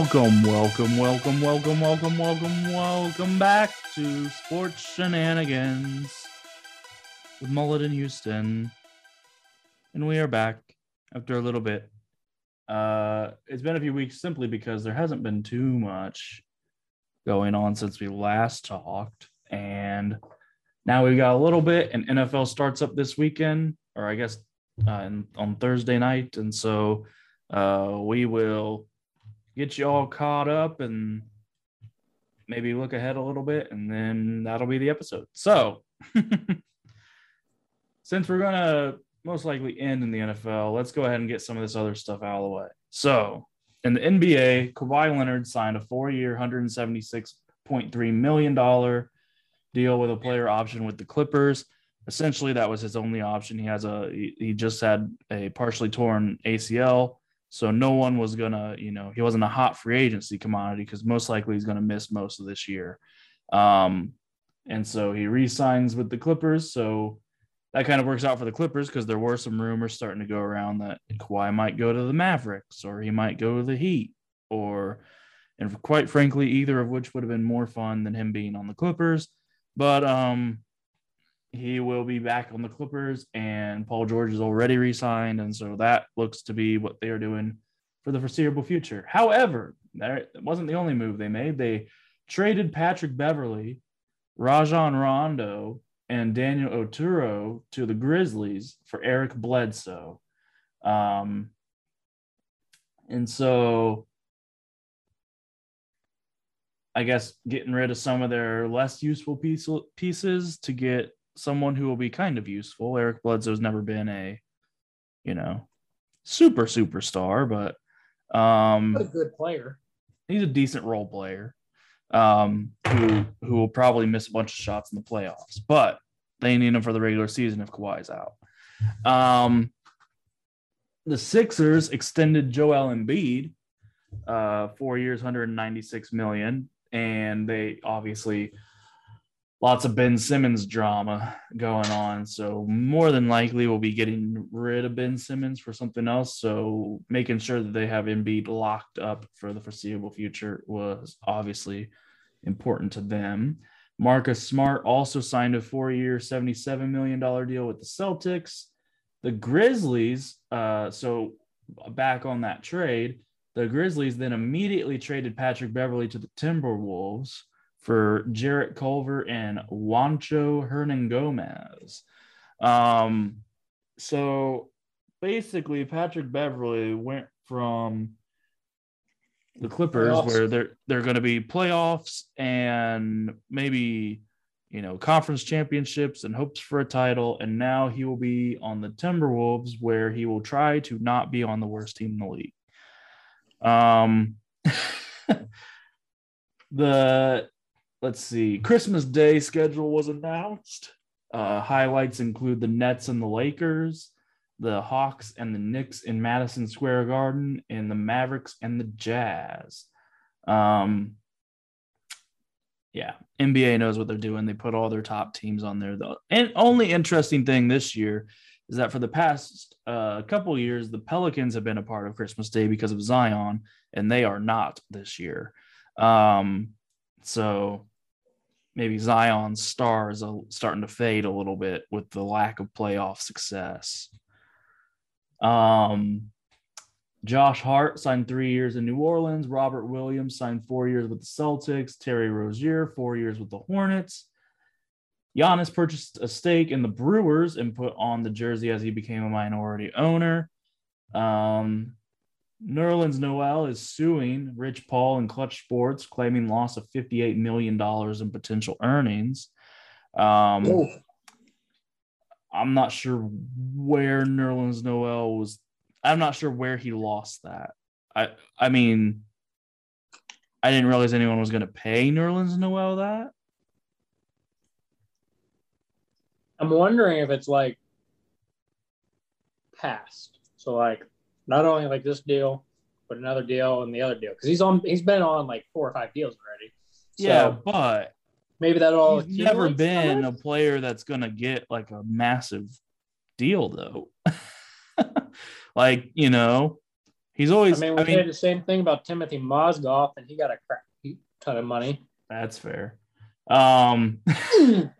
Welcome, welcome, welcome, welcome, welcome, welcome, welcome back to Sports Shenanigans with Mullet in Houston. And we are back after a little bit. Uh, it's been a few weeks simply because there hasn't been too much going on since we last talked. And now we've got a little bit, and NFL starts up this weekend, or I guess uh, on Thursday night. And so uh, we will get you all caught up and maybe look ahead a little bit, and then that'll be the episode. So, since we're going to most likely end in the NFL, let's go ahead and get some of this other stuff out of the way. So, in the NBA, Kawhi Leonard signed a four year, $176.3 million deal with a player option with the Clippers. Essentially, that was his only option. He has a he just had a partially torn ACL so no one was gonna, you know, he wasn't a hot free agency commodity because most likely he's gonna miss most of this year. Um, and so he re-signs with the Clippers. So that kind of works out for the Clippers because there were some rumors starting to go around that Kawhi might go to the Mavericks or he might go to the Heat or and quite frankly, either of which would have been more fun than him being on the Clippers. But um he will be back on the Clippers, and Paul George is already re-signed, and so that looks to be what they are doing for the foreseeable future. However, that wasn't the only move they made. They traded Patrick Beverley, Rajon Rondo, and Daniel Oturu to the Grizzlies for Eric Bledsoe. Um, and so I guess getting rid of some of their less useful piece, pieces to get someone who will be kind of useful. Eric Bledsoe's never been a, you know, super superstar, but um, a good player. He's a decent role player, um, who who will probably miss a bunch of shots in the playoffs, but they need him for the regular season if Kawhi's out. Um, the Sixers extended Joel Embiid, uh, four years, 196 million, and they obviously lots of Ben Simmons drama going on. So more than likely we'll be getting rid of Ben Simmons for something else. So making sure that they have Embiid locked up for the foreseeable future was obviously important to them. Marcus Smart also signed a four-year, $77 million deal with the Celtics. The Grizzlies, uh, so back on that trade, the Grizzlies then immediately traded Patrick Beverley to the Timberwolves for Jarrett Culver and Juancho Hernangomez. Um, so basically, Patrick Beverley went from the Clippers, playoffs. where they're they're going to be playoffs and maybe you know conference championships and hopes for a title, and now he will be on the Timberwolves, where he will try to not be on the worst team in the league. Um, the let's see, Christmas Day schedule was announced. Uh, highlights include the Nets and the Lakers, the Hawks and the Knicks in Madison Square Garden, and the Mavericks and the Jazz. Um, yeah, NBA knows what they're doing. They put all their top teams on there. The and only interesting thing this year is that for the past uh, couple years, the Pelicans have been a part of Christmas Day because of Zion, and they are not this year. Um, so maybe Zion's star is starting to fade a little bit with the lack of playoff success. Um, Josh Hart signed three years in New Orleans. Robert Williams signed four years with the Celtics. Terry Rozier, four years with the Hornets. Giannis purchased a stake in the Brewers and put on the jersey as he became a minority owner. Um, Nerlens Noel is suing Rich Paul and Clutch Sports, claiming loss of $58 million in potential earnings. Um, I'm not sure where Nerlens Noel was. I'm not sure where he lost that. I I mean, I didn't realize anyone was going to pay Nerlens Noel that. I'm wondering if it's like past. So like not only like this deal, but another deal and the other deal because he's on. He's been on like four or five deals already. So yeah, but maybe that all. He's never been a player that's gonna get like a massive deal though. like you know, He's always. I mean, we I the same thing about Timofey Mozgov, and he got a crap ton of money. That's fair. Um,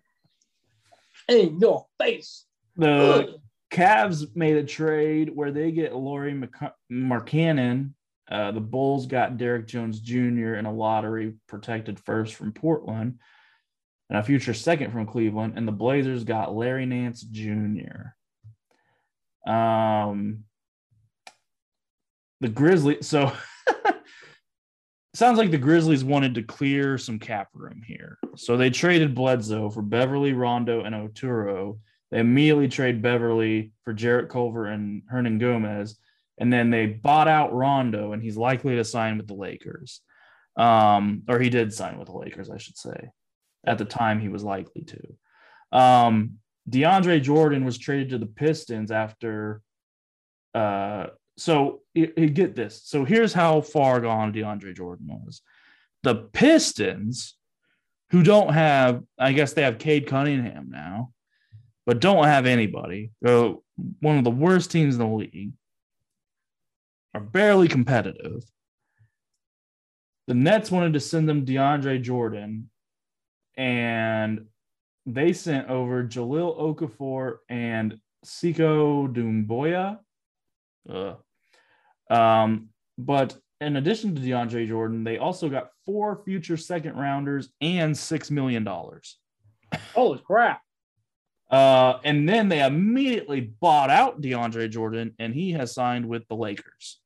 in your face. The Cavs made a trade where they get Lauri Markkanen. Uh, the Bulls got Derrick Jones Jr. in a lottery protected first from Portland and a future second from Cleveland. And the Blazers got Larry Nance Jr. Um, the Grizzlies. So sounds like the Grizzlies wanted to clear some cap room here. So they traded Bledsoe for Beverley, Rondo, and Oturu. They immediately trade Beverley for Jarrett Culver and Hernan Gomez. And then they bought out Rondo, and he's likely to sign with the Lakers. Um, or he did sign with the Lakers, I should say. At the time, he was likely to. Um, DeAndre Jordan was traded to the Pistons after uh, so get this. So here's how far gone DeAndre Jordan was. The Pistons, who don't have, I guess they have Cade Cunningham now, but don't have anybody. So one of the worst teams in the league are barely competitive. The Nets wanted to send them DeAndre Jordan, and they sent over Jahlil Okafor and Sekou Doumbouya. Uh, um, but in addition to DeAndre Jordan, they also got four future second rounders and six million dollars. Holy crap! Uh, and then they immediately bought out DeAndre Jordan, and he has signed with the Lakers.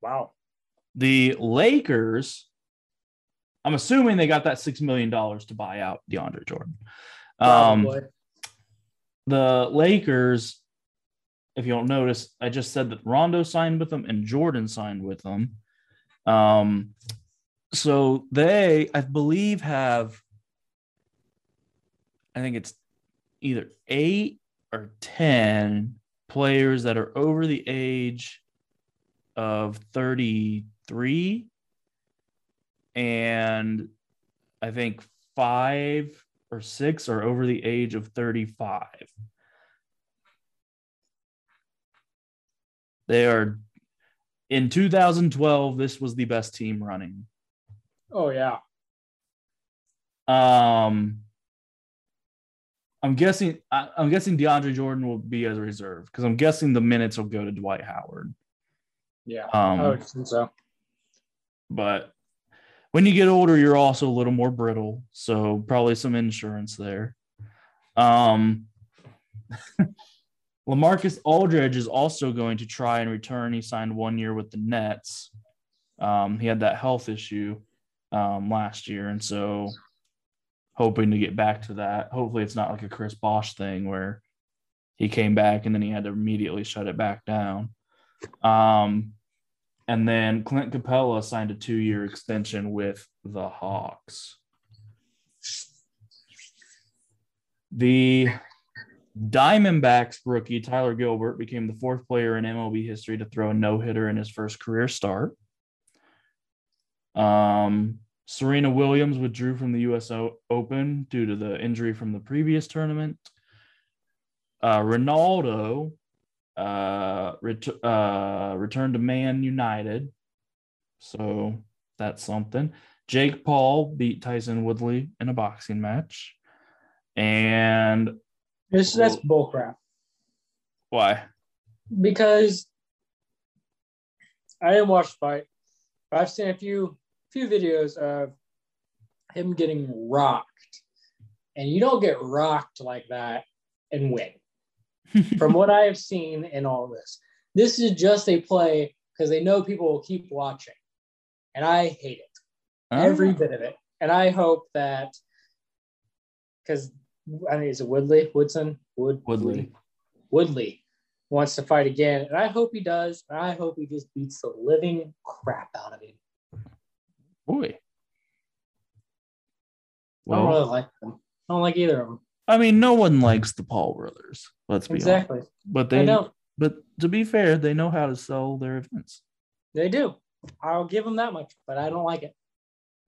Wow. The Lakers, I'm assuming they got that six million dollars to buy out DeAndre Jordan. Um, the Lakers if you don't notice, I just said that Rondo signed with them and Jordan signed with them. Um, so they, I believe, have, I think it's either eight or 10 players that are over the age of 33. And I think five or six are over the age of 35. They are in 2012. This was the best team running. Oh yeah. Um, I'm guessing. I, am guessing DeAndre Jordan will be as a reserve because I'm guessing the minutes will go to Dwight Howard. Yeah, um, I would think so. But when you get older, you're also a little more brittle, so probably some insurance there. Um, LaMarcus Aldridge is also going to try and return. He signed one year with the Nets. Um, he had that health issue um, last year, and so hoping to get back to that. Hopefully, it's not like a Chris Bosh thing where he came back and then he had to immediately shut it back down. Um, and then Clint Capela signed a two-year extension with the Hawks. The Diamondbacks rookie Tyler Gilbert became the fourth player in MLB history to throw a no hitter in his first career start. Um, Serena Williams withdrew from the U.S. Open due to the injury from the previous tournament. Uh, Ronaldo uh, ret- uh, returned to Man United. So that's something. Jake Paul beat Tyron Woodley in a boxing match. And this that's bullcrap. Why? Because I didn't watch the fight, I've seen a few few videos of him getting rocked, and you don't get rocked like that and win. From what I have seen in all this, this is just a play because they know people will keep watching, and I hate it, oh. every bit of it. And I hope that because I mean, is it Woodley? Woodson? Wood Woodley. Woodley wants to fight again, and I hope he does. And I hope he just beats the living crap out of him. Boy. Well, I don't really like them. I don't like either of them. I mean, no one likes the Paul brothers. Let's be exactly. Honest. But they don't. But to be fair, they know how to sell their events. They do. I'll give them that much, but I don't like it.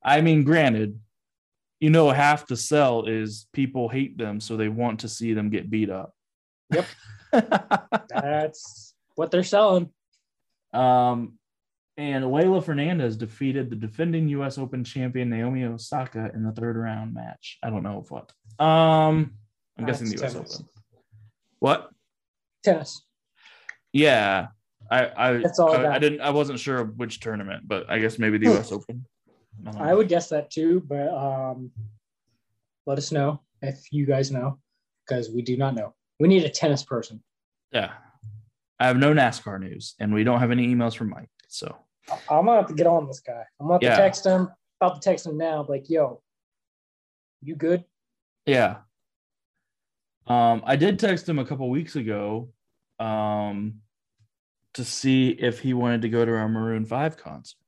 I mean, granted, you know half the sell is people hate them so they want to see them get beat up yep that's what they're selling. Um, and Leylah Fernandez defeated the defending U.S. Open champion Naomi Osaka in the third round match. I don't know of what. Um, I'm That's guessing the U.S. tennis. Open. What? Tennis. Yeah, I I, That's all I I, didn't I wasn't sure of which tournament, but I guess maybe the U.S. Open. I. I would guess that too, but um, let us know if you guys know, because we do not know. We need a tennis person. Yeah, I have no NASCAR news, and we don't have any emails from Mike. So I'm gonna have to get on this guy. I'm gonna have Yeah. to text him. About to text him now. Like, yo, you good? yeah. Um, I did text him a couple weeks ago, um, to see if he wanted to go to our Maroon Five concert.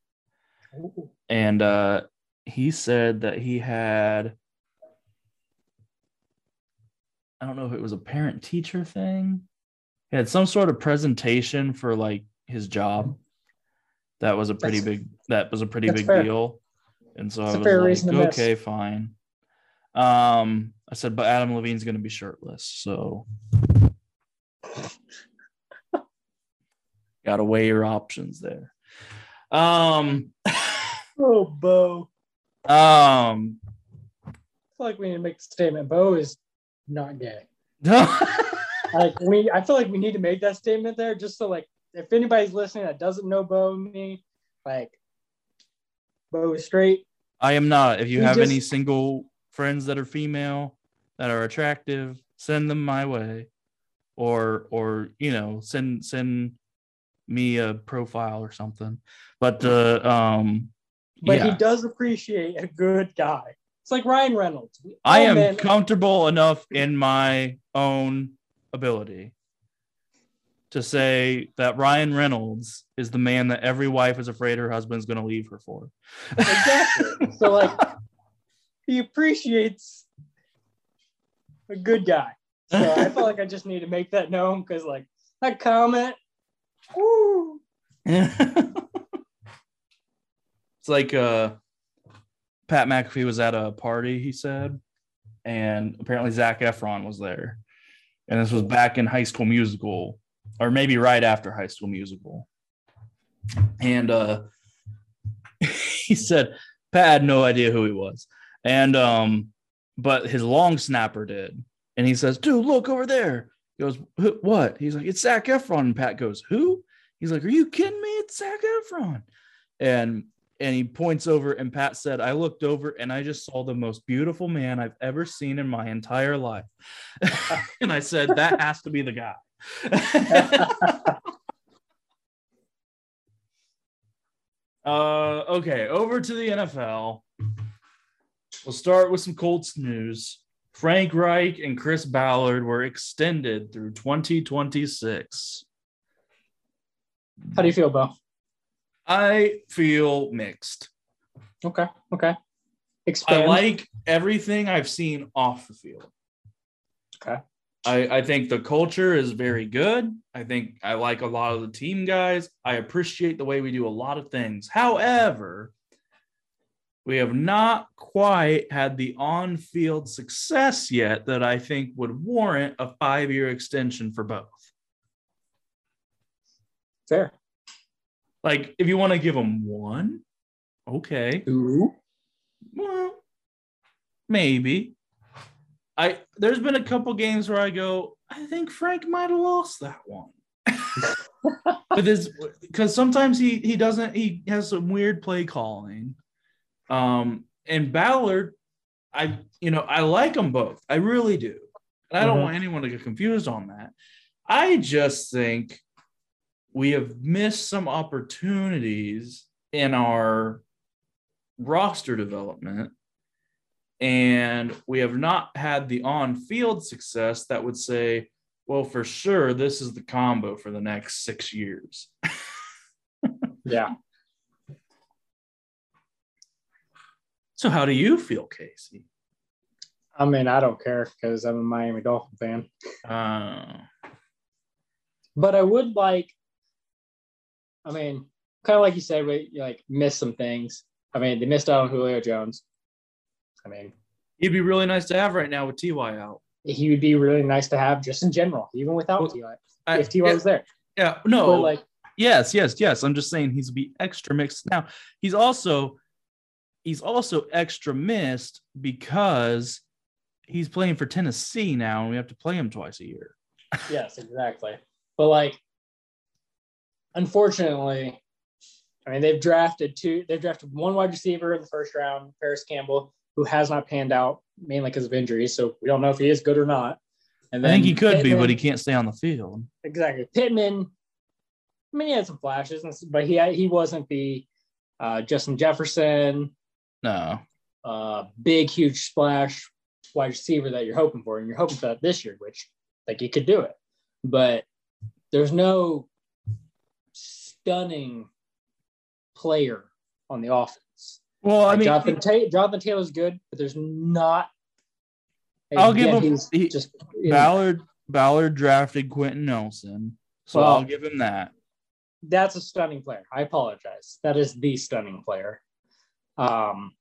Ooh. and uh, he said that he had i don't know if it was a parent teacher thing he had some sort of presentation for like his job that was a pretty That's- big that was a pretty big fair. deal and so It's i was to like miss. okay fine um i said but adam levine's going to be shirtless so gotta weigh your options there um Oh, Bo. um I feel like we need to make the statement. Bo is not gay. Like we, I feel like we need to make that statement there, just so like if anybody's listening that doesn't know Bo and me, like Bo is straight. I am not. If you We have any single friends that are female that are attractive, send them my way, or or you know send send me a profile or something. But the um, But he does appreciate a good guy. It's like Ryan Reynolds. I am comfortable enough in my own ability to say that Ryan Reynolds is the man that every wife is afraid her husband's going to leave her for. exactly. so like he appreciates a good guy. So I feel like I just need to make that known because like that comment. Woo, it's like uh Pat McAfee was at a party, he said, and apparently Zac Efron was there. And this was back in high school musical, or maybe right after high school musical. And uh he said Pat had no idea who he was. And um, but his long snapper did. And he says, dude, look over there. He goes, what? He's like, it's Zac Efron. And Pat goes, who? He's like, are you kidding me? It's Zac Efron. And and he points over and Pat said, I looked over and I just saw the most beautiful man I've ever seen in my entire life. and I said, that has to be the guy. uh okay, over to the NFL. We'll start with some Colts news. Frank Reich and Chris Ballard were extended through 2026. How do you feel, Bo? I feel mixed. Okay. Okay. I like everything I've seen off the field. Okay. I, I think the culture is very good. I think I like a lot of the team guys. I appreciate the way we do a lot of things. However, we have not quite had the on field success yet that I think would warrant a five year extension for both. Fair. Like, if you want to give them one, okay. Ooh. Well, maybe. I there's been a couple games where I go, I think Frank might have lost that one. but this because sometimes he he doesn't he has some weird play calling. Um and Ballard, I you know, I like them both. I really do. And I don't Mhm. want anyone to get confused on that. I just think we have missed some opportunities in our roster development and we have not had the on-field success that would say well for sure this is the combo for the next six years Yeah. so how do you feel casey I mean, I don't care because I'm a Miami Dolphin fan. uh, But I would like, I mean, kind of like you said, we like missed some things. I mean, they missed out on Julio Jones. I mean, he'd be really nice to have right now with ty out he would be really nice to have just in general, even without Well, Ty. I- If Ty was there, Yeah, no, But like yes, yes, yes. I'm just saying he's be extra mixed. Now he's also he's also extra missed because he's playing for Tennessee now, and we have to play him twice a year. yes, exactly. But like, unfortunately, I mean, they've drafted two. They've drafted one wide receiver in the first round, Parris Campbell, who has not panned out mainly because of injuries. So we don't know if he is good or not. And I think he could be, but he can't stay on the field. exactly Pittman. I mean, he had some flashes, but he he wasn't the uh, Justin Jefferson, No, uh, big, huge splash wide receiver that you're hoping for, and you're hoping for that this year, which like he could do it, but there's no stunning player on the offense. Well, I Like, mean, Jonathan, Ta- Jonathan Taylor's good, but there's not. I'll give him- he- just you know, Ballard Ballard drafted Quenton Nelson, so Well- I'll give him that. that's a stunning player. I apologize. That is the stunning player. Um,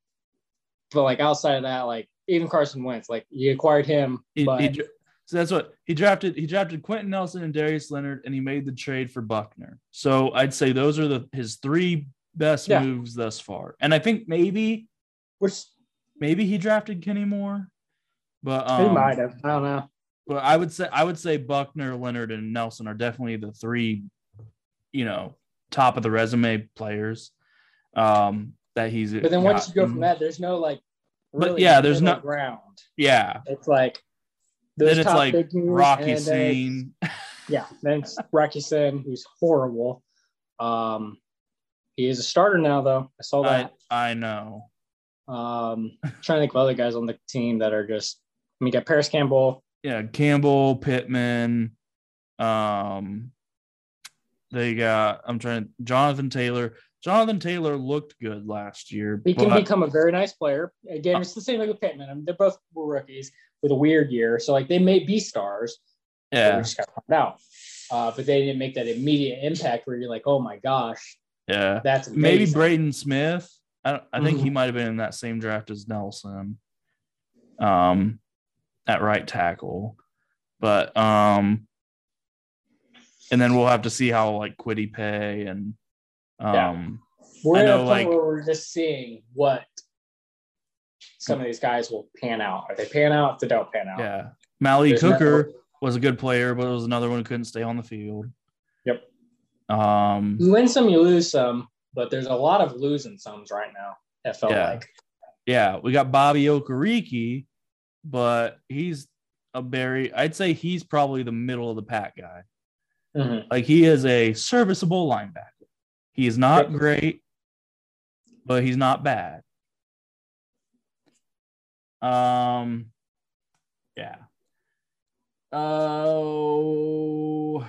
but like outside of that, like even Carson Wentz, like you acquired him, He- but he so that's what he drafted. He drafted Quenton Nelson and Darius Leonard, and he made the trade for Buckner. So I'd say those are the his three best Yeah. moves thus far. And I think maybe which maybe he drafted Kenny Moore, but he um, might have. I don't know. But I would say I would say Buckner, Leonard, and Nelson are definitely the three, you know, top of the resume players. Um, that he's. But then once you go from that, there's no like. But yeah, there's no ground. yeah. It's like those Then it's top like big Rocky and Scene. Yeah, then it's Rock Ya-Sin, who's horrible. Um, he is a starter now, though. I saw that. I know. Um, trying to think of other guys on the team that are just. I mean, you got Parris Campbell. Yeah, Campbell, Pittman. Um, they got. I'm trying. Jonathan Taylor. Jonathan Taylor looked good last year. He can become a very nice player. Again, it's the same thing with Pittman. I mean, they're both were rookies with a weird year, so like they may be stars. yeah, we just got found out. Uh, but they didn't make that immediate impact where you're like, oh my gosh, yeah. that's amazing. maybe Braden Smith. I I think he Mhm. might have been in that same draft as Nelson. Um, at right tackle, but um, and then we'll have to see how like Kwity Paye and Yeah. um, We're I at a know, point like- where we're just seeing what some of these guys will pan out. If they pan out, if they don't pan out. yeah, Mally There's no- Cooker was a good player, but it was another one who couldn't stay on the field. Um, You win some, you lose some, but there's a lot of losing sums right now. It felt Yeah. like. yeah, we got Bobby Okereke, but he's a very, I'd say he's probably the middle of the pack guy. Mhm. Like he is a serviceable linebacker. He is not great, but he's not bad. Um, yeah. Oh,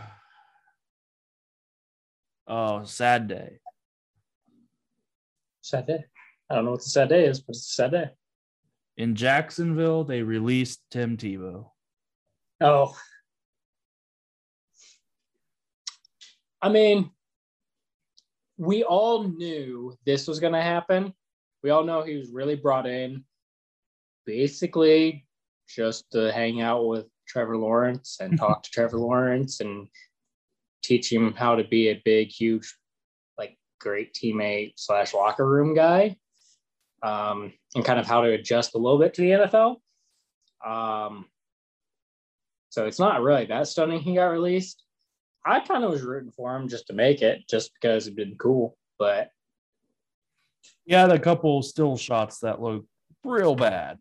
oh, sad day. Sad day. I don't know what the sad day is, but it's a sad day. In Jacksonville, they released Tim Tebow. Oh. I mean, we all knew this was going to happen. We all know he was really brought in basically just to hang out with Trevor Lawrence and talk to Trevor Lawrence and teach him how to be a big, huge, like great teammate slash locker room guy um, and kind of how to adjust a little bit to the NFL. Um, so it's not really that stunning he got released. I kind of was rooting for him just to make it, just because it'd been cool. But he had a couple still shots that look real bad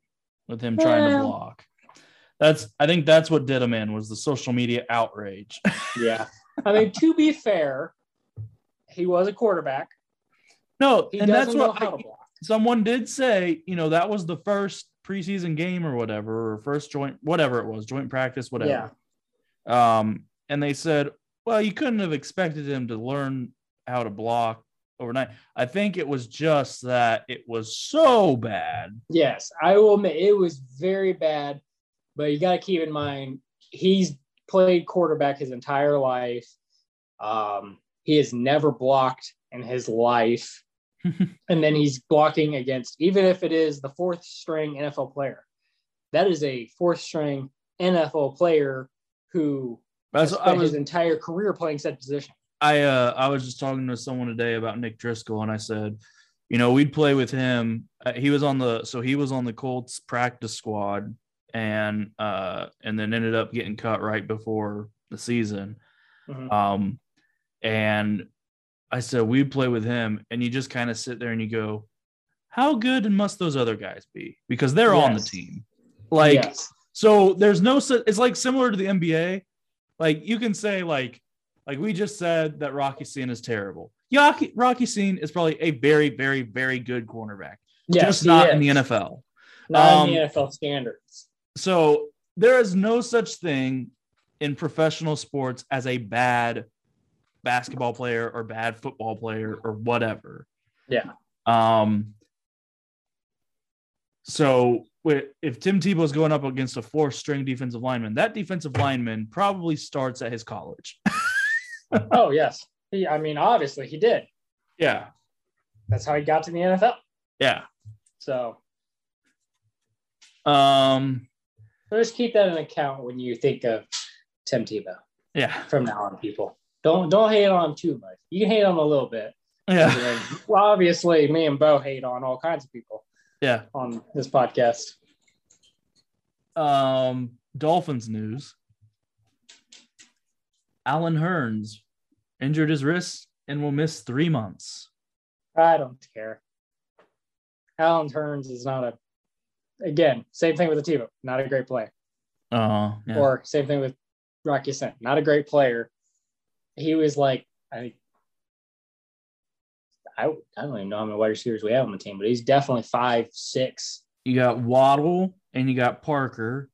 with him trying to block. That's I think that's what did him in was the social media outrage. yeah, I mean, to be fair, he was a quarterback. no, He and that's what I- someone did say, you know, that was the first preseason game or whatever, or first joint, whatever it was, joint practice, whatever. Um, and they said, well, you couldn't have expected him to learn how to block overnight. I think it was just that it was so bad. Yes, I will admit it was very bad, but you got to keep in mind he's played quarterback his entire life. Um, he has never blocked in his life. and then he's blocking against, even if it is the fourth string NFL player, that is a fourth string NFL player who That's Has I spent was his entire career playing said position. I uh I was just talking to someone today about Nick Driscoll and I said, you know, we'd play with him. Uh, he was on the so he was on the Colts practice squad and uh and then ended up getting cut right before the season. Mhm. Um and I said we'd play with him and you just kind of sit there and you go, how good must those other guys be? Because they're on the team. Like yes. so there's no it's like similar to the NBA. Like you can say like like we just said that Rock Ya-Sin is terrible. Rocky Rock Ya-Sin is probably a very very very good cornerback. Yes, just not is. in the NFL. Not in Um, the NFL standards. So there is no such thing in professional sports as a bad basketball player or bad football player or whatever. Yeah. Um so if Tim Tebow's going up against a four string defensive lineman, that defensive lineman probably starts at his college. Oh yes. He, I mean, obviously he did. Yeah. That's how he got to the NFL. Yeah. So, Um so just keep that in account when you think of Tim Tebow yeah. from now on, people. Don't don't hate on him too much. You can hate on him a little bit. Yeah. Well, obviously, me and Bo hate on all kinds of people Yeah. on this podcast. Um Dolphins news. Allen Hurns injured his wrist and will miss three months. I don't care. Alan Turns is not a. Again, same thing with the Tebow. Not a great player. Uh, yeah. Or same thing with Rock Ya-Sin. Not a great player. He was like, I I, I don't even know how many wide receivers we have on the team, but he's definitely five, six. you got Waddle and you got Parker.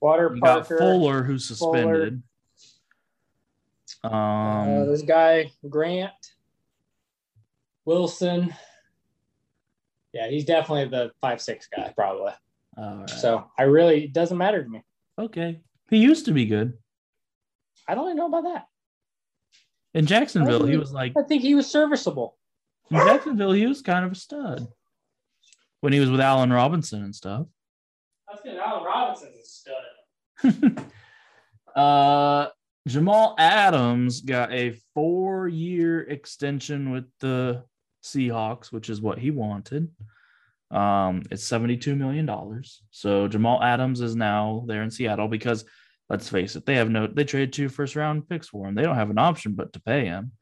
Water You Parker. got Fuller who's suspended. uh, Um, this guy, Grant, Wilson. Yeah, he's definitely the five, six guy, probably. all right. So I really, it doesn't matter to me. okay. He used to be good. I don't even know about that. In Jacksonville, he think- was like I think he was serviceable. in Jacksonville, he was kind of a stud when he was with Allen Robinson and stuff. I was thinking Allen Robinson's a stud. uh Jamal Adams got a four-year extension with the Seahawks, which is what he wanted. Um, it's $72 million. So Jamal Adams is now there in Seattle because let's face it, they have no they traded two first round picks for him. They don't have an option but to pay him.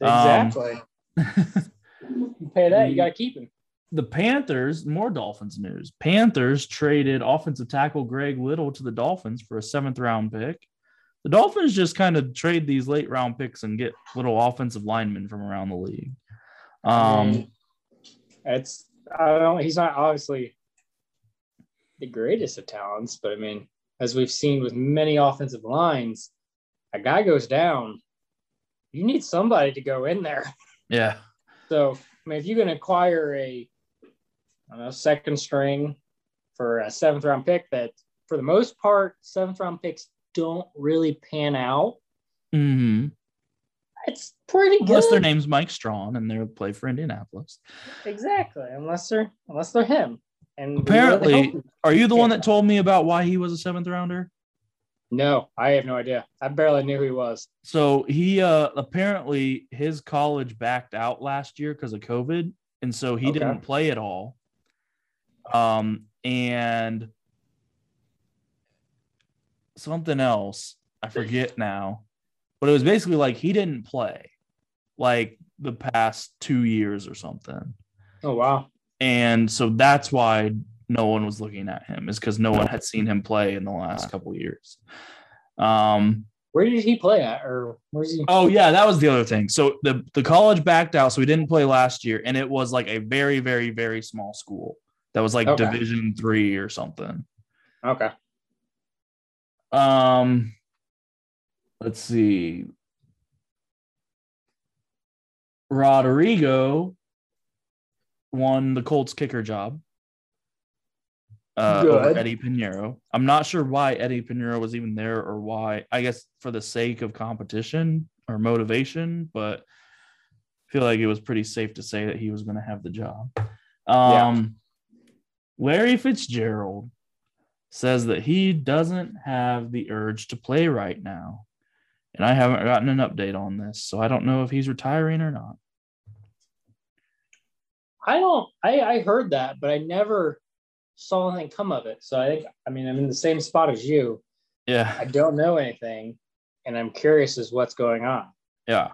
Um, Exactly. you pay that, you got to keep him. the Panthers, more Dolphins news. Panthers traded offensive tackle Greg Little to the Dolphins for a seventh round pick. The Dolphins just kind of trade these late round picks and get little offensive linemen from around the league. Um, it's I don't. He's not obviously the greatest of talents, but I mean, as we've seen with many offensive lines, a guy goes down, you need somebody to go in there. yeah, So I mean, if you can acquire a I don't know, second string for a seventh round pick, that for the most part, seventh round picks don't really pan out. hmm It's pretty good. unless their name's Mike Strachan and they play for Indianapolis. exactly, unless they're unless they're him. And Apparently- Are you the one that told me about why he was a seventh rounder? no, I have no idea. I barely knew who he was. So he uh apparently his college backed out last year because of COVID, and so he Okay. didn't play at all. Um and something else, I forget now, but it was basically like he didn't play like the past two years or something. Oh wow. And so that's why no one was looking at him, is because no one had seen him play in the last couple years. Um Where did he play at, or where's he? Oh yeah, that was the other thing. So the the college backed out, so he didn't play last year, and it was like a very very very small school that was like Okay. Division three or something. Okay. Um, let's see. Rodrigo won the Colts kicker job. Uh, over Eddy Pineiro. I'm not sure why Eddy Pineiro was even there or why. I guess for the sake of competition or motivation, but I feel like it was pretty safe to say that he was going to have the job. Um, Larry Fitzgerald says that he doesn't have the urge to play right now. And I haven't gotten an update on this, so I don't know if he's retiring or not. I don't. I I heard that, but I never saw anything come of it. So I think. I mean, I'm in the same spot as you. Yeah, I don't know anything, and I'm curious as what's going on. yeah.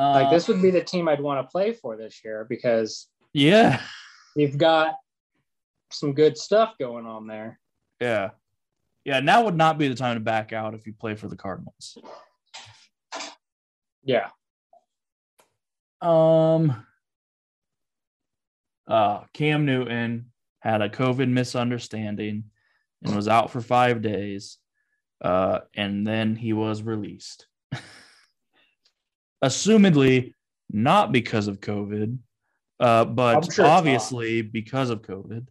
Like this would be um, the team I'd want to play for this year because Yeah, you've got some good stuff going on there. yeah, yeah. Now would not be the time to back out if you play for the Cardinals. Yeah. Um, uh, Cam Newton had a COVID misunderstanding and was out for five days. Uh, and then he was released. Assumedly, not because of COVID, uh, but sure obviously because of COVID.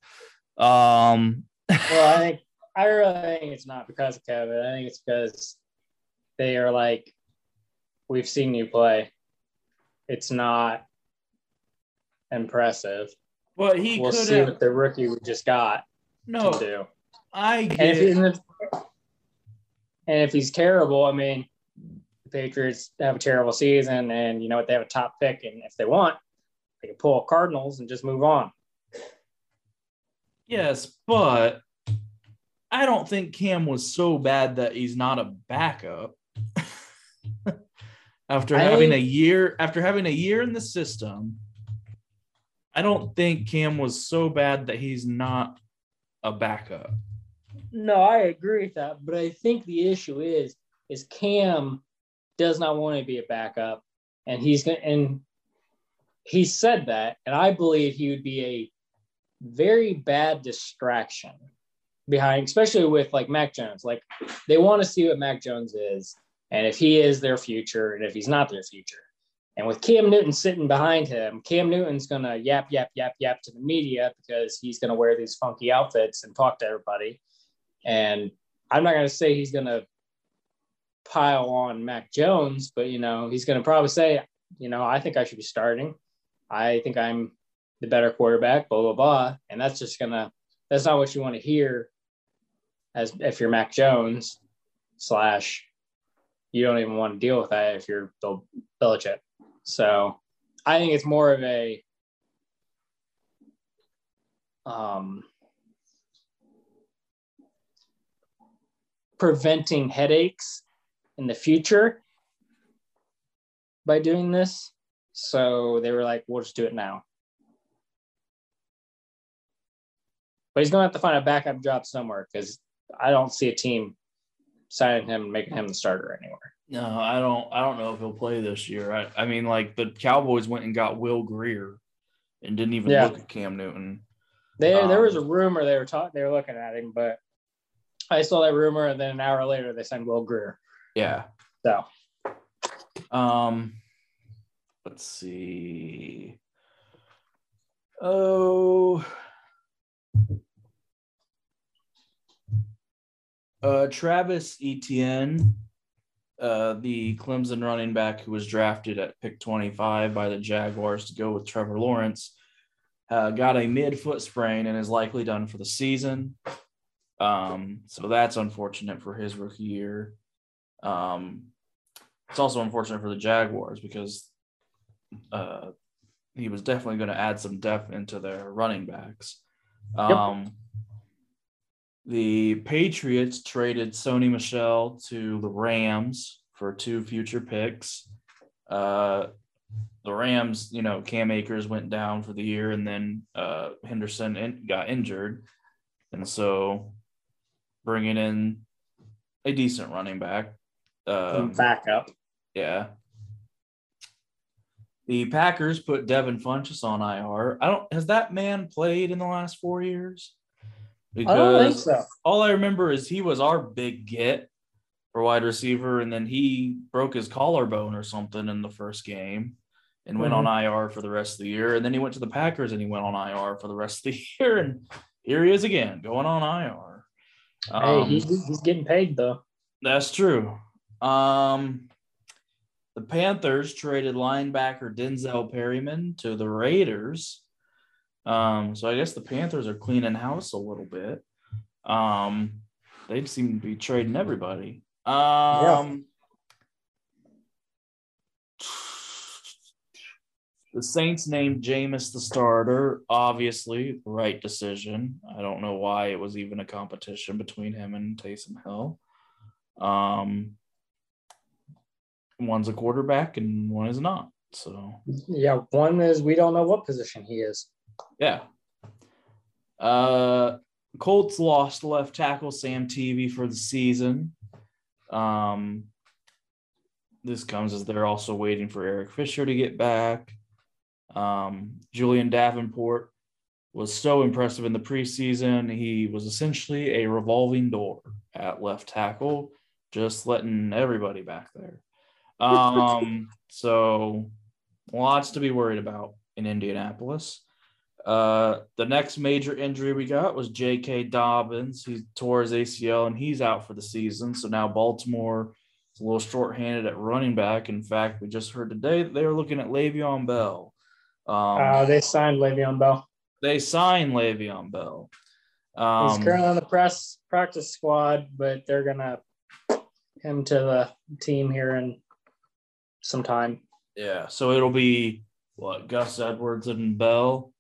Um, Well, I think I really think it's not because of COVID. I think it's because they are like, we've seen you play. It's not impressive. but he we'll could see have what the rookie we just got no. can do. I get and if and if he's terrible, I mean, the Patriots have a terrible season, and you know what? They have a top pick, and if they want, they can pull Cardinals and just move on. Yes, but I don't think Cam was so bad that he's not a backup. after I- having a year after having a year in the system, I don't think Cam was so bad that he's not a backup. No, I agree with that, but I think the issue is is Cam does not want to be a backup, and he's gonna and he said that, and I believe he would be a very bad distraction behind, especially with like Mac Jones. Like they want to see what Mac Jones is, and if he is their future, and if he's not their future. And with Cam Newton sitting behind him, Cam Newton's gonna yap, yap, yap, yap to the media because he's gonna wear these funky outfits and talk to everybody. And I'm not gonna say he's gonna pile on Mac Jones, but you know, he's gonna probably say, you know, I think I should be starting. I think I'm the better quarterback, blah, blah, blah. And that's just gonna that's not what you want to hear as if you're Mac Jones slash you don't even want to deal with that if you're Bill Belichick. So I think it's more of a um, preventing headaches in the future by doing this. So they were like, we'll just do it now. But he's going to have to find a backup job somewhere because I don't see a team signing him and making him the starter anywhere. No, I don't I don't know if he'll play this year. I, I mean like the Cowboys went and got Will Grier and didn't even Yeah. look at Cam Newton. There, there was a Um, rumor they were talking, they were looking at him, but I saw that rumor, and then an hour later they signed Will Grier. Yeah. So Um, let's see. Oh, uh, Travis Etienne, uh, the Clemson running back who was drafted at pick 25 by the Jaguars to go with Trevor Lawrence, uh, got a mid-foot sprain and is likely done for the season. Um, so that's unfortunate for his rookie year. Um, it's also unfortunate for the Jaguars because uh, he was definitely going to add some depth into their running backs. Um, The Patriots traded Sony Michel to the Rams for two future picks. Uh, the Rams, you know, Cam Akers went down for the year, and then uh, Henderson in, got injured, and so bringing in a decent running back. Um, backup. yeah. The Packers put Devin Funchess on IR. I don't. Has that man played in the last four years? I don't think Because so. all I remember is he was our big get for wide receiver, and then he broke his collarbone or something in the first game and went on IR for the rest of the year. And then he went to the Packers and he went on IR for the rest of the year. And here he is again going on IR. hey, Um, he's, he's getting paid though. that's true. Um, the Panthers traded linebacker Denzel Perryman to the Raiders. Um, so I guess the Panthers are cleaning house a little bit. Um, they seem to be trading everybody. Um, yeah. The Saints named Jameis the starter. Obviously, right decision. I don't know why it was even a competition between him and Taysom Hill. Um, one's a quarterback and one is not. So yeah, one is we don't know what position he is. Yeah. Uh, Colts lost left tackle Sam Tevi for the season. Um, this comes as they're also waiting for Eric Fisher to get back. Um, Julian Davenport was so impressive in the preseason. He was essentially a revolving door at left tackle, just letting everybody back there. Um, so lots to be worried about in Indianapolis. Uh, the next major injury we got was J.K. Dobbins. He tore his ACL and he's out for the season. So now Baltimore is a little short-handed at running back. In fact, we just heard today that they were looking at Le'Veon Bell. Um, uh, they signed Le'Veon Bell. They signed Le'Veon Bell. Um, he's currently on the press practice squad, but they're gonna him to the team here in some time. Yeah, so it'll be what Gus Edwards and Bell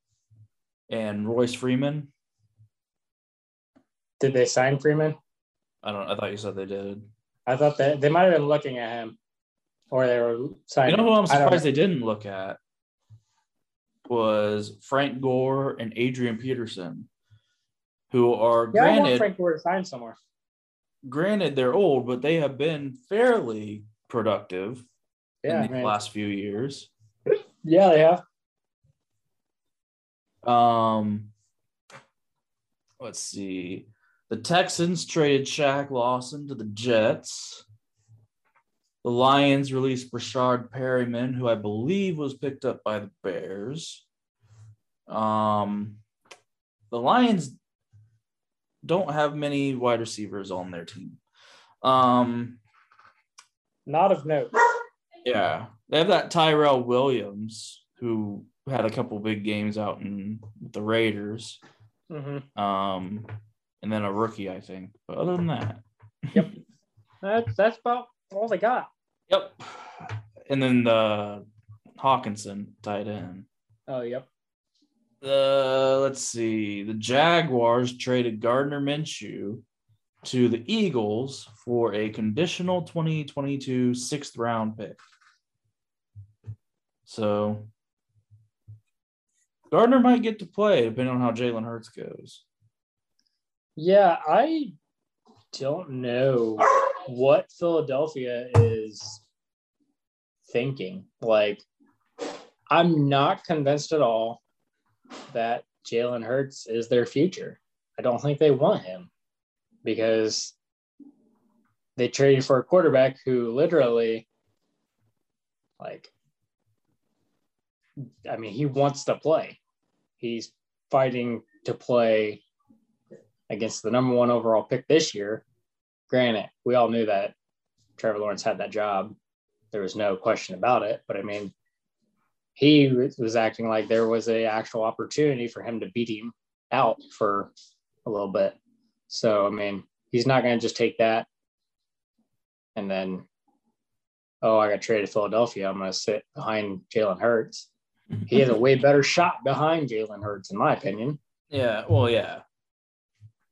and Royce Freeman. Did they sign Freeman? I don't. I thought you said they did. I thought that they might have been looking at him, or they were signing. You know who I'm surprised they didn't look at was Frank Gore and Adrian Peterson, who are yeah, granted I want Frank Gore to sign somewhere. Granted, they're old, but they have been fairly productive yeah, in the last few years. Yeah, they have. Um, let's see. The Texans traded Shaq Lawson to the Jets. The Lions released Breshad Perryman, who I believe was picked up by the Bears. Um, the Lions don't have many wide receivers on their team. Um, Not of note. Yeah, they have that Tyrell Williams who had a couple big games out in the Raiders. Mm-hmm. Um, and then a rookie, I think. But other than that, yep, that's that's about all they got. Yep, and then the Hockenson tight end. Oh, yep. Uh, let's see. The Jaguars traded Gardner Minshew to the Eagles for a conditional 2022 sixth round pick. So Gardner might get to play depending on how Jalen Hurts goes. Yeah, I don't know what Philadelphia is thinking. Like, I'm not convinced at all that Jalen Hurts is their future. I don't think they want him because they traded for a quarterback who literally, like, I mean, he wants to play. He's fighting to play against the number one overall pick this year. Granted, we all knew that Trevor Lawrence had that job. There was no question about it. But I mean, he was acting like there was a actual opportunity for him to beat him out for a little bit. So I mean, he's not going to just take that and then, oh, I got traded to Philadelphia. I'm going to sit behind Jalen Hurts he has a way better shot behind Jalen Hurts, in my opinion. Yeah, well, yeah.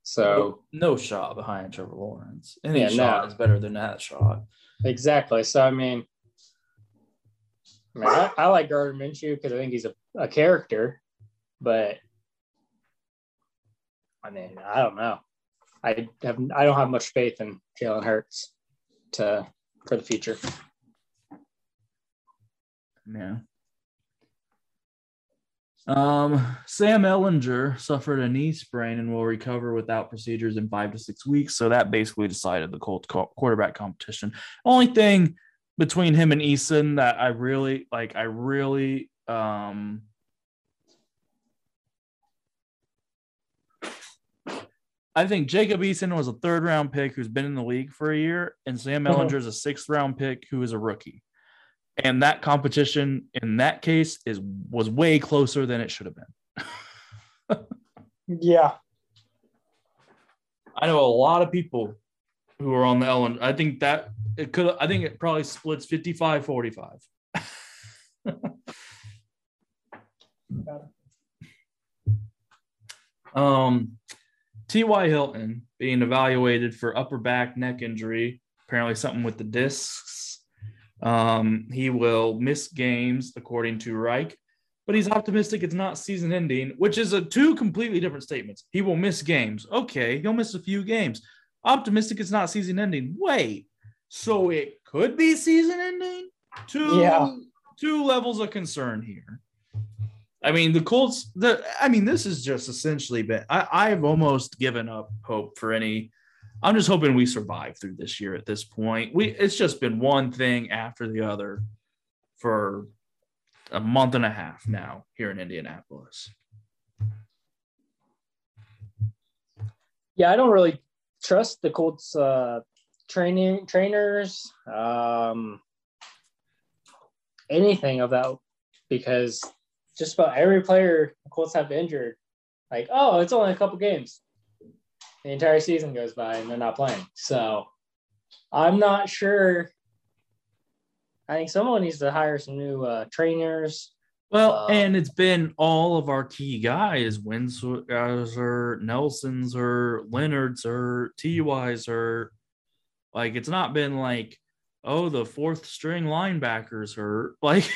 So no, shot behind Trevor Lawrence. Any yeah, shot no. is better than that shot. Exactly. So I mean, I, mean, I, I like Gardner Minshew because I think he's a, a character, but I mean, I don't know. I have I don't have much faith in Jalen Hurts to for the future. Yeah. Um, Sam Ehlinger suffered a knee sprain and will recover without procedures in five to six weeks. So that basically decided the Colts quarterback competition. Only thing between him and Eason that I really like, I really um I think Jacob Eason was a third round pick who's been in the league for a year, and Sam uh-huh. Is a sixth round pick who is a rookie and that competition in that case is was way closer than it should have been. yeah. I know a lot of people who are on the Ellen. I think that it could I think it probably splits 55 45. Um, T.Y. Hilton being evaluated for upper back neck injury, apparently something with the discs. Um, he will miss games, according to Reich, but he's optimistic it's not season ending, which is a two completely different statements. He will miss games. Okay, he'll miss a few games. Optimistic it's not season ending. Wait, so it could be season ending? Two, Yeah. two levels of concern here. I mean, the Colts. The I mean, this is just essentially been. I I've almost given up hope for any. I'm just hoping we survive through this year. At this point, we it's just been one thing after the other for a month and a half now here in Indianapolis. Yeah, I don't really trust the Colts uh, training trainers, um, anything of that, because just about every player the Colts have injured, like, oh, it's only a couple games. The entire season goes by and they're not playing. So I'm not sure. I think someone needs to hire some new uh, trainers. Well, Um, and it's been all of our key guys, Winsors or Nelsons or Leonards or TYs or like it's not been like, oh, the fourth string linebackers hurt. Like,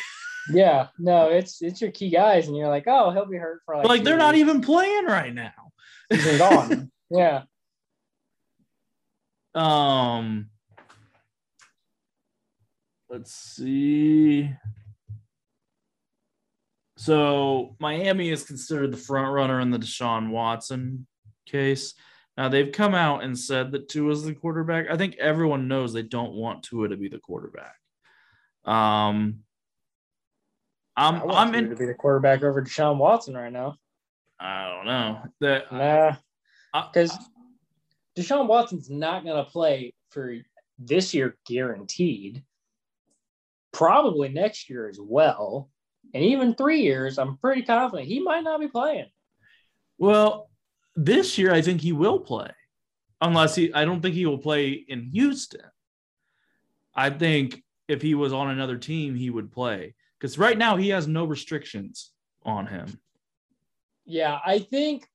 Yeah, no, it's it's your key guys, and you're like, oh, he'll be hurt for like. like they're not even playing right now. He's gone. yeah. Um, let's see. So Miami is considered the front runner in the Deshaun Watson case. Now they've come out and said that Tua is the quarterback. I think everyone knows they don't want Tua to be the quarterback. Um, I'm I'm in. to be the quarterback over Deshaun Watson right now. I don't know that. Nah, Uh, because Deshaun Watson's not going to play for this year, guaranteed. Probably next year as well, and even three years. I'm pretty confident he might not be playing. Well, this year I think he will play, unless he. I don't think he will play in Houston. I think if he was on another team, he would play because right now he has no restrictions on him. Yeah, I think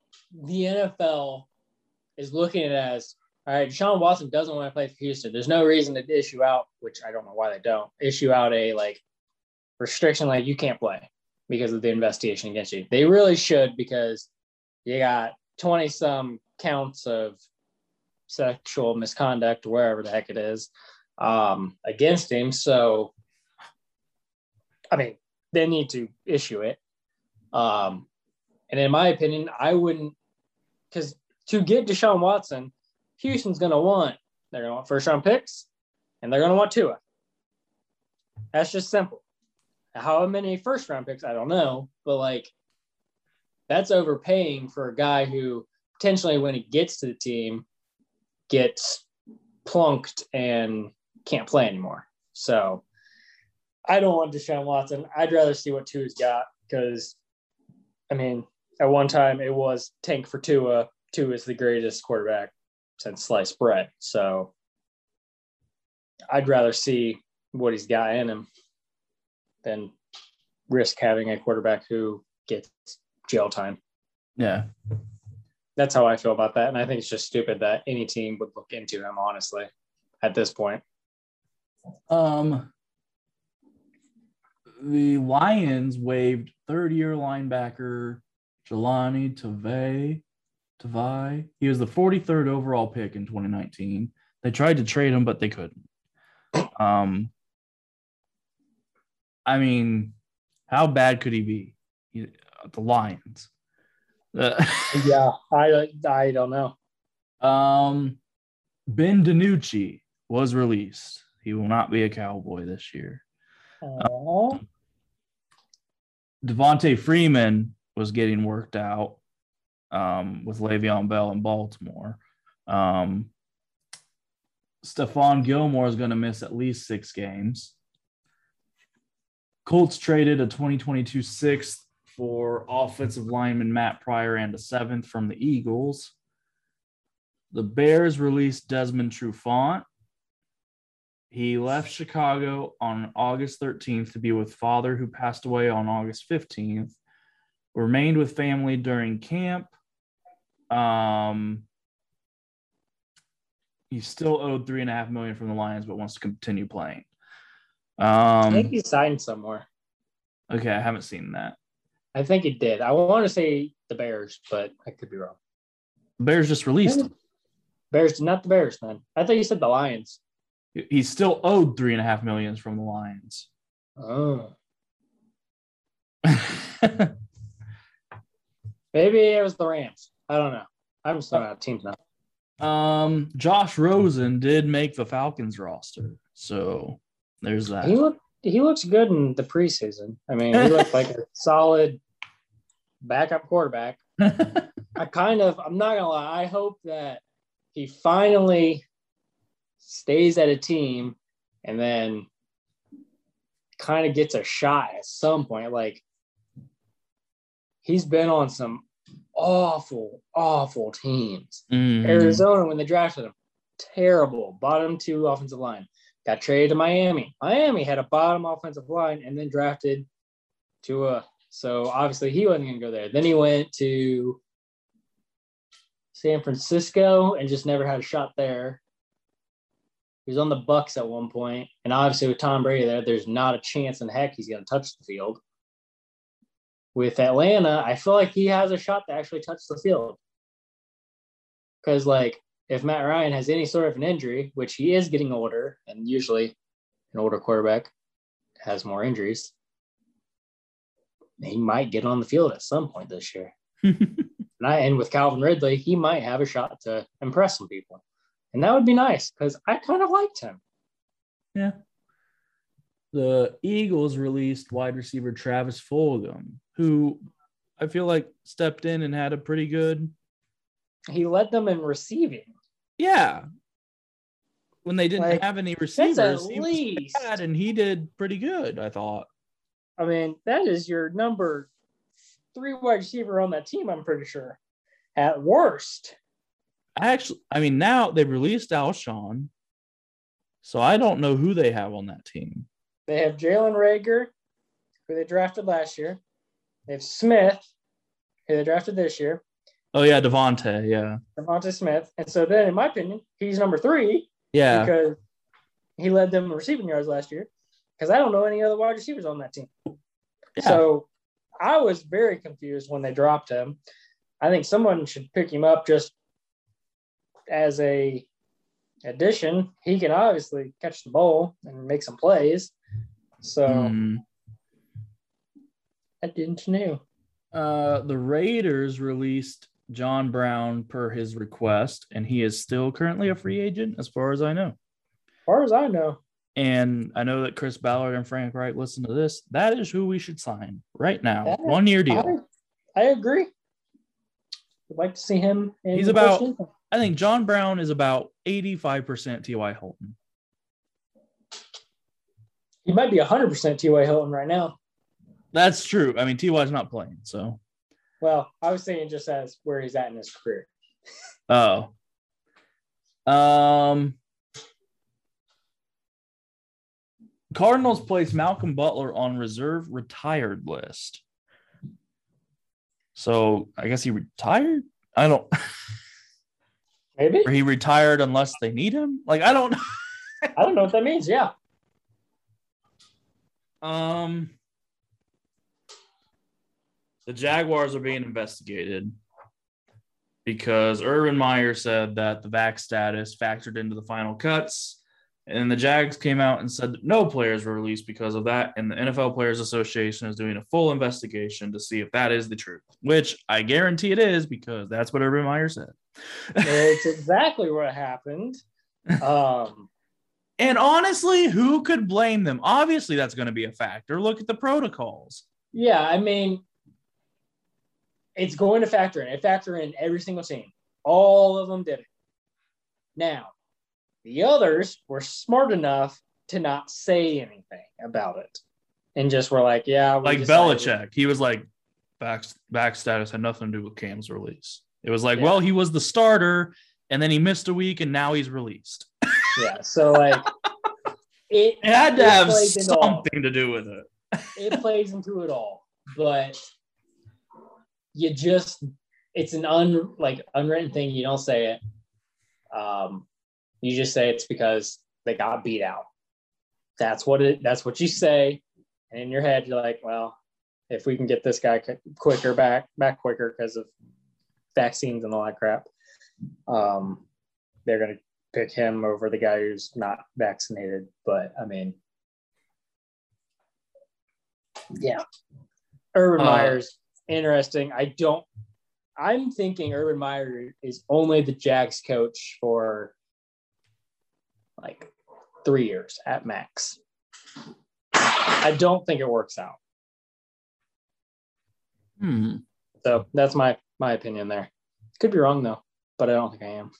the NFL is looking at as all right. Deshaun Watson doesn't want to play for Houston. There's no reason to issue out, which I don't know why they don't issue out a like restriction like you can't play because of the investigation against you. They really should because you got 20 some counts of sexual misconduct wherever the heck it is um, against him. So, I mean, they need to issue it. Um, and in my opinion, I wouldn't, because to get Deshaun Watson, Houston's going to want, they're going to want first round picks and they're going to want Tua. That's just simple. How many first round picks, I don't know, but like that's overpaying for a guy who potentially, when he gets to the team, gets plunked and can't play anymore. So I don't want Deshaun Watson. I'd rather see what Tua's got because, I mean, at one time it was tank for Tua. Tua is the greatest quarterback since sliced bread. So I'd rather see what he's got in him than risk having a quarterback who gets jail time. Yeah. That's how I feel about that. And I think it's just stupid that any team would look into him, honestly, at this point. Um, the Lions waived third-year linebacker Jahlani Tavai. Tavai. He was the 43rd overall pick in 2019. They tried to trade him, but they couldn't. Um, I mean, how bad could he be? He, the Lions. Uh, Yeah, I I don't know. um, Ben DiNucci was released. He will not be a Cowboy this year. Aw. Devonta Freeman was getting worked out um, with Le'Veon Bell in Baltimore. Um, Stephon Gilmore is going to miss at least six games. Colts traded a 2022 sixth for offensive lineman Matt Pryor and a seventh from the Eagles. The Bears released Desmond Trufant. He left Chicago on August 13th to be with father who passed away on August 15th. Remained with family during camp. Um, he's still owed three and a half million from the Lions, but wants to continue playing. Um, I think Um, he signed somewhere. okay, I haven't seen that. I think he did. I want to say the Bears, but I could be wrong. The Bears just released him. Bears, not the Bears, man. I thought you said the Lions. He's still owed three and a half millions from the Lions. Oh, maybe it was the Rams. I don't know. I'm just not out teams now. um, Josh Rosen did make the Falcons roster, so there's that. He looked he looks good in the preseason. I mean, he looked like a solid backup quarterback. I kind of I'm not gonna lie, I hope that he finally stays at a team and then kind of gets a shot at some point. Like he's been on some awful, awful teams. Mhm. Arizona, when they drafted him, terrible. Bottom two offensive line. Got traded to Miami. Miami had a bottom offensive line and then drafted Tua. So obviously he wasn't going to go there. Then he went to San Francisco and just never had a shot there. He was on the Bucks at one point, and obviously with Tom Brady there, there's not a chance in heck he's going to touch the field. With Atlanta, I feel like he has a shot to actually touch the field. Because, like, if Matt Ryan has any sort of an injury, which he is getting older, and usually an older quarterback has more injuries, he might get on the field at some point this year. And, I, and with Calvin Ridley, he might have a shot to impress some people. And that would be nice because I kind of liked him. Yeah. The Eagles released wide receiver Travis Fulgham, who I feel like stepped in and had a pretty good, He led them in receiving. yeah. When they didn't Like, have any receivers, he least. bad, and he did pretty good. I thought. I mean, that is your number three wide receiver on that team, I'm pretty sure. At worst. I actually, I mean, now they've released Alshon, so I don't know who they have on that team. They have Jalen Reagor, who they drafted last year. They have Smith, who they drafted this year. Oh yeah, Devonta. Yeah, Devonta Smith. And so then, in my opinion, he's number three yeah. because he led them receiving yards last year. Because I don't know any other wide receivers on that team. Yeah. So I was very confused when they dropped him. I think someone should pick him up just as a addition. He can obviously catch the ball and make some plays. So Mhm. I didn't know. Uh, the Raiders released John Brown per his request, and he is still currently a free agent, as far as I know. As far as I know, And I know that Chris Ballard and Frank Reich listen to this. That is who we should sign right now. One year deal. I, agree. I'd like to see him. In He's about-. I think John Brown is about 85% T.Y. Hilton. He might be 100% T.Y. Hilton right now. That's true. I mean, T.Y.'s not playing, so. Well, I was saying just as where he's at in his career. Oh. Um Cardinals placed Malcolm Butler on reserve retired list. So I guess he retired? I don't Maybe. or he retired unless they need him. Like I don't know. I don't know what that means. Yeah. um the Jaguars are being investigated because Urban Meyer said that the vac status factored into the final cuts. And the Jags came out and said that no players were released because of that. And the NFL Players Association is doing a full investigation to see if that is the truth, which I guarantee it is because that's what Urban Meyer said. It's exactly what happened. Um, And honestly, who could blame them? Obviously, that's going to be a factor. Look at the protocols. yeah, I mean, it's going to factor in. It factor in every single team. All of them did it. Now, the others were smart enough to not say anything about it, and just were like, "Yeah, we Like Belichick, he was like, back, back status had nothing to do with Cam's release. It was like, Yeah. well, he was the starter and then he missed a week and now he's released. Yeah, so like, it, It had to it have plays into all. something to do with it. it plays into it all. But you just it's an un like unwritten thing. You don't say it. Um, you just say it's because they got beat out. That's what it. That's what you say, and in your head you're like, well, if we can get this guy quicker back back quicker because of vaccines and all that crap, um, they're gonna pick him over the guy who's not vaccinated. But I mean, yeah, Urban uh, Meyer's interesting. I don't. I'm thinking Urban Meyer is only the Jags coach for like three years at max. I don't think it works out. Hmm. So that's my my opinion there. Could be wrong though, but I don't think I am.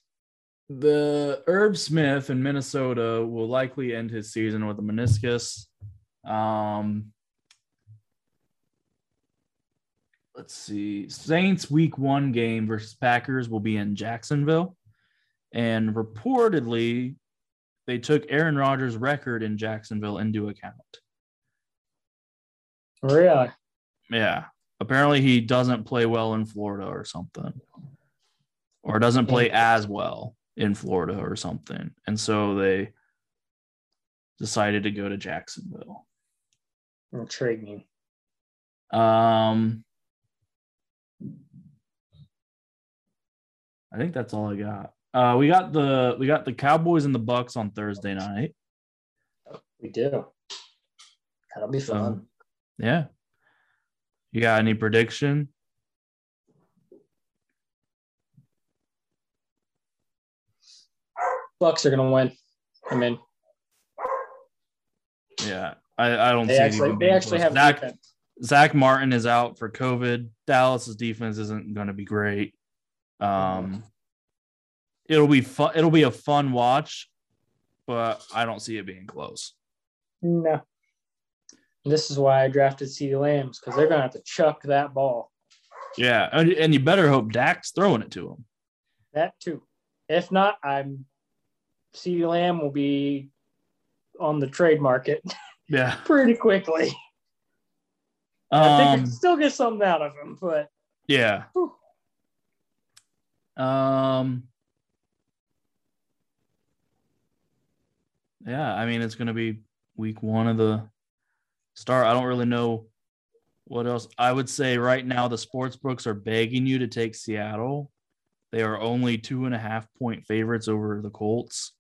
The Irv Smith in Minnesota will likely end his season with a meniscus. Um, let's see. Saints week one game versus Packers will be in Jacksonville. And reportedly, they took Aaron Rodgers' record in Jacksonville into account. Really? Yeah. Apparently, he doesn't play well in Florida or something, or doesn't play as well in Florida or something. And so they decided to go to Jacksonville. Intriguing. Um, I think that's all I got. Uh, we got the we got the Cowboys and the Bucks on Thursday night. We do. That'll be fun. Um, yeah. You got any prediction? Bucks are gonna win. I mean, yeah, I, I don't they see actually they actually have Zach, defense. Zack Martin is out for COVID. Dallas's defense isn't going to be great. Um, it'll be fun. It'll be a fun watch, but I don't see it being close. No. This is why I drafted CeeDee Lambs because they're going to have to chuck that ball. Yeah, and, and you better hope Dak's throwing it to him. That too. If not, I'm CeeDee Lamb will be on the trade market. Yeah, pretty quickly. Um, I think I um, still get something out of him, but yeah. Whew. Um. Yeah, I mean it's going to be week one of the start. I don't really know what else. I would say right now the sports books are begging you to take Seattle. They are only two and a half point favorites over the Colts.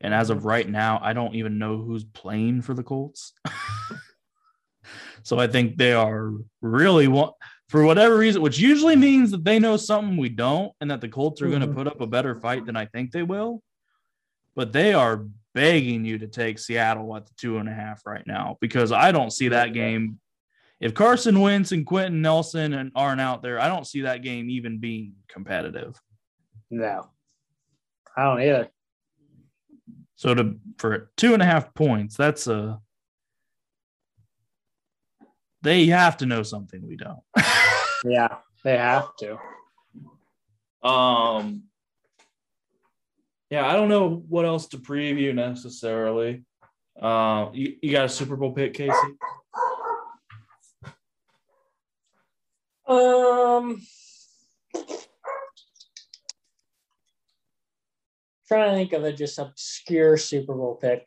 And as of right now, I don't even know who's playing for the Colts. so I think they are really want for whatever reason, which usually means that they know something we don't, and that the Colts are mm-hmm. going to put up a better fight than I think they will. But they are begging you to take Seattle at the two and a half right now because I don't see that game. If Carson Wentz and Quenton Nelson and aren't out there, I don't see that game even being competitive. No, I don't either. So to for two and a half points, that's a they have to know something we don't. yeah, they have to. Um yeah, I don't know what else to preview necessarily. Uh, you, you got a Super Bowl pick, Casey? Um, trying to think of a just obscure Super Bowl pick.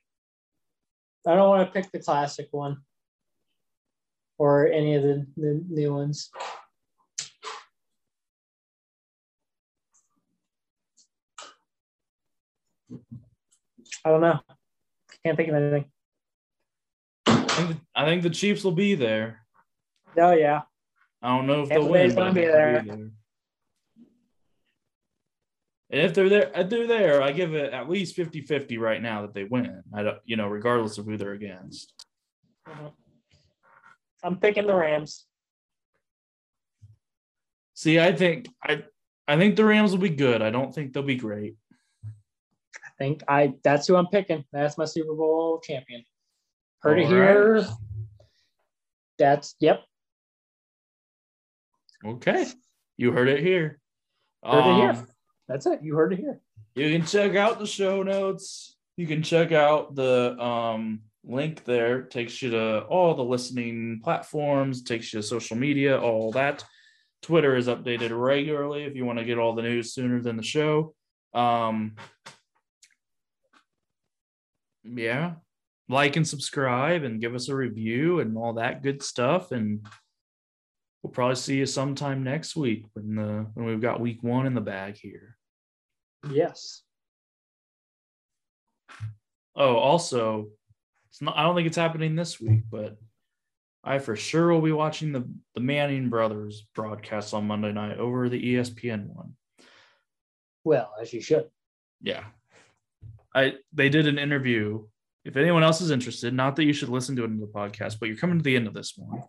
I don't want to pick the classic one or any of the, the new ones. I don't know. Can't think of anything. I think, the, I think the Chiefs will be there. Oh yeah. I don't know if they'll win. Be there. be there. And if they're there, if they're there, I give it at least 50-50 right now that they win. I don't, you know, regardless of who they're against. Mm-hmm. I'm picking the Rams. See, I think I I think the Rams will be good. I don't think they'll be great I think I that's who I'm picking. That's my Super Bowl champion. Heard All it here. Right. That's yep. Okay. You heard it here. Heard um, it here. Um, that's it. You heard it here. You can check out the show notes. You can check out the um, link there. Takes you to all the listening platforms, takes you to social media, all that. Twitter is updated regularly if you want to get all the news sooner than the show. Um, yeah, like and subscribe and give us a review and all that good stuff. And we'll probably see you sometime next week when the when we've got week one in the bag here. Yes. Oh, also, it's not. I don't think it's happening this week, but I for sure will be watching the the Manning brothers broadcast on Monday night over the ESPN one. Well, as you should. Yeah, I they did an interview. If anyone else is interested, not that you should listen to it in the podcast, but you're coming to the end of this one.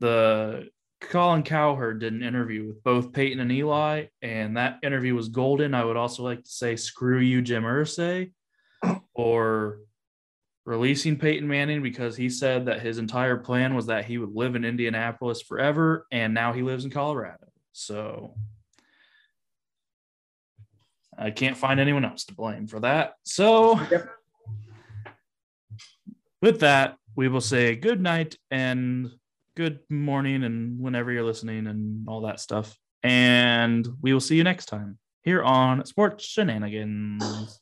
The Colin Cowherd did an interview with both Peyton and Eli, and that interview was golden. I would also like to say, screw you, Jim Irsay, or releasing Peyton Manning because he said that his entire plan was that he would live in Indianapolis forever, and now he lives in Colorado. So I can't find anyone else to blame for that. So with that, we will say good night and good morning and whenever you're listening and all that stuff. And we will see you next time here on Sports Shenanigans.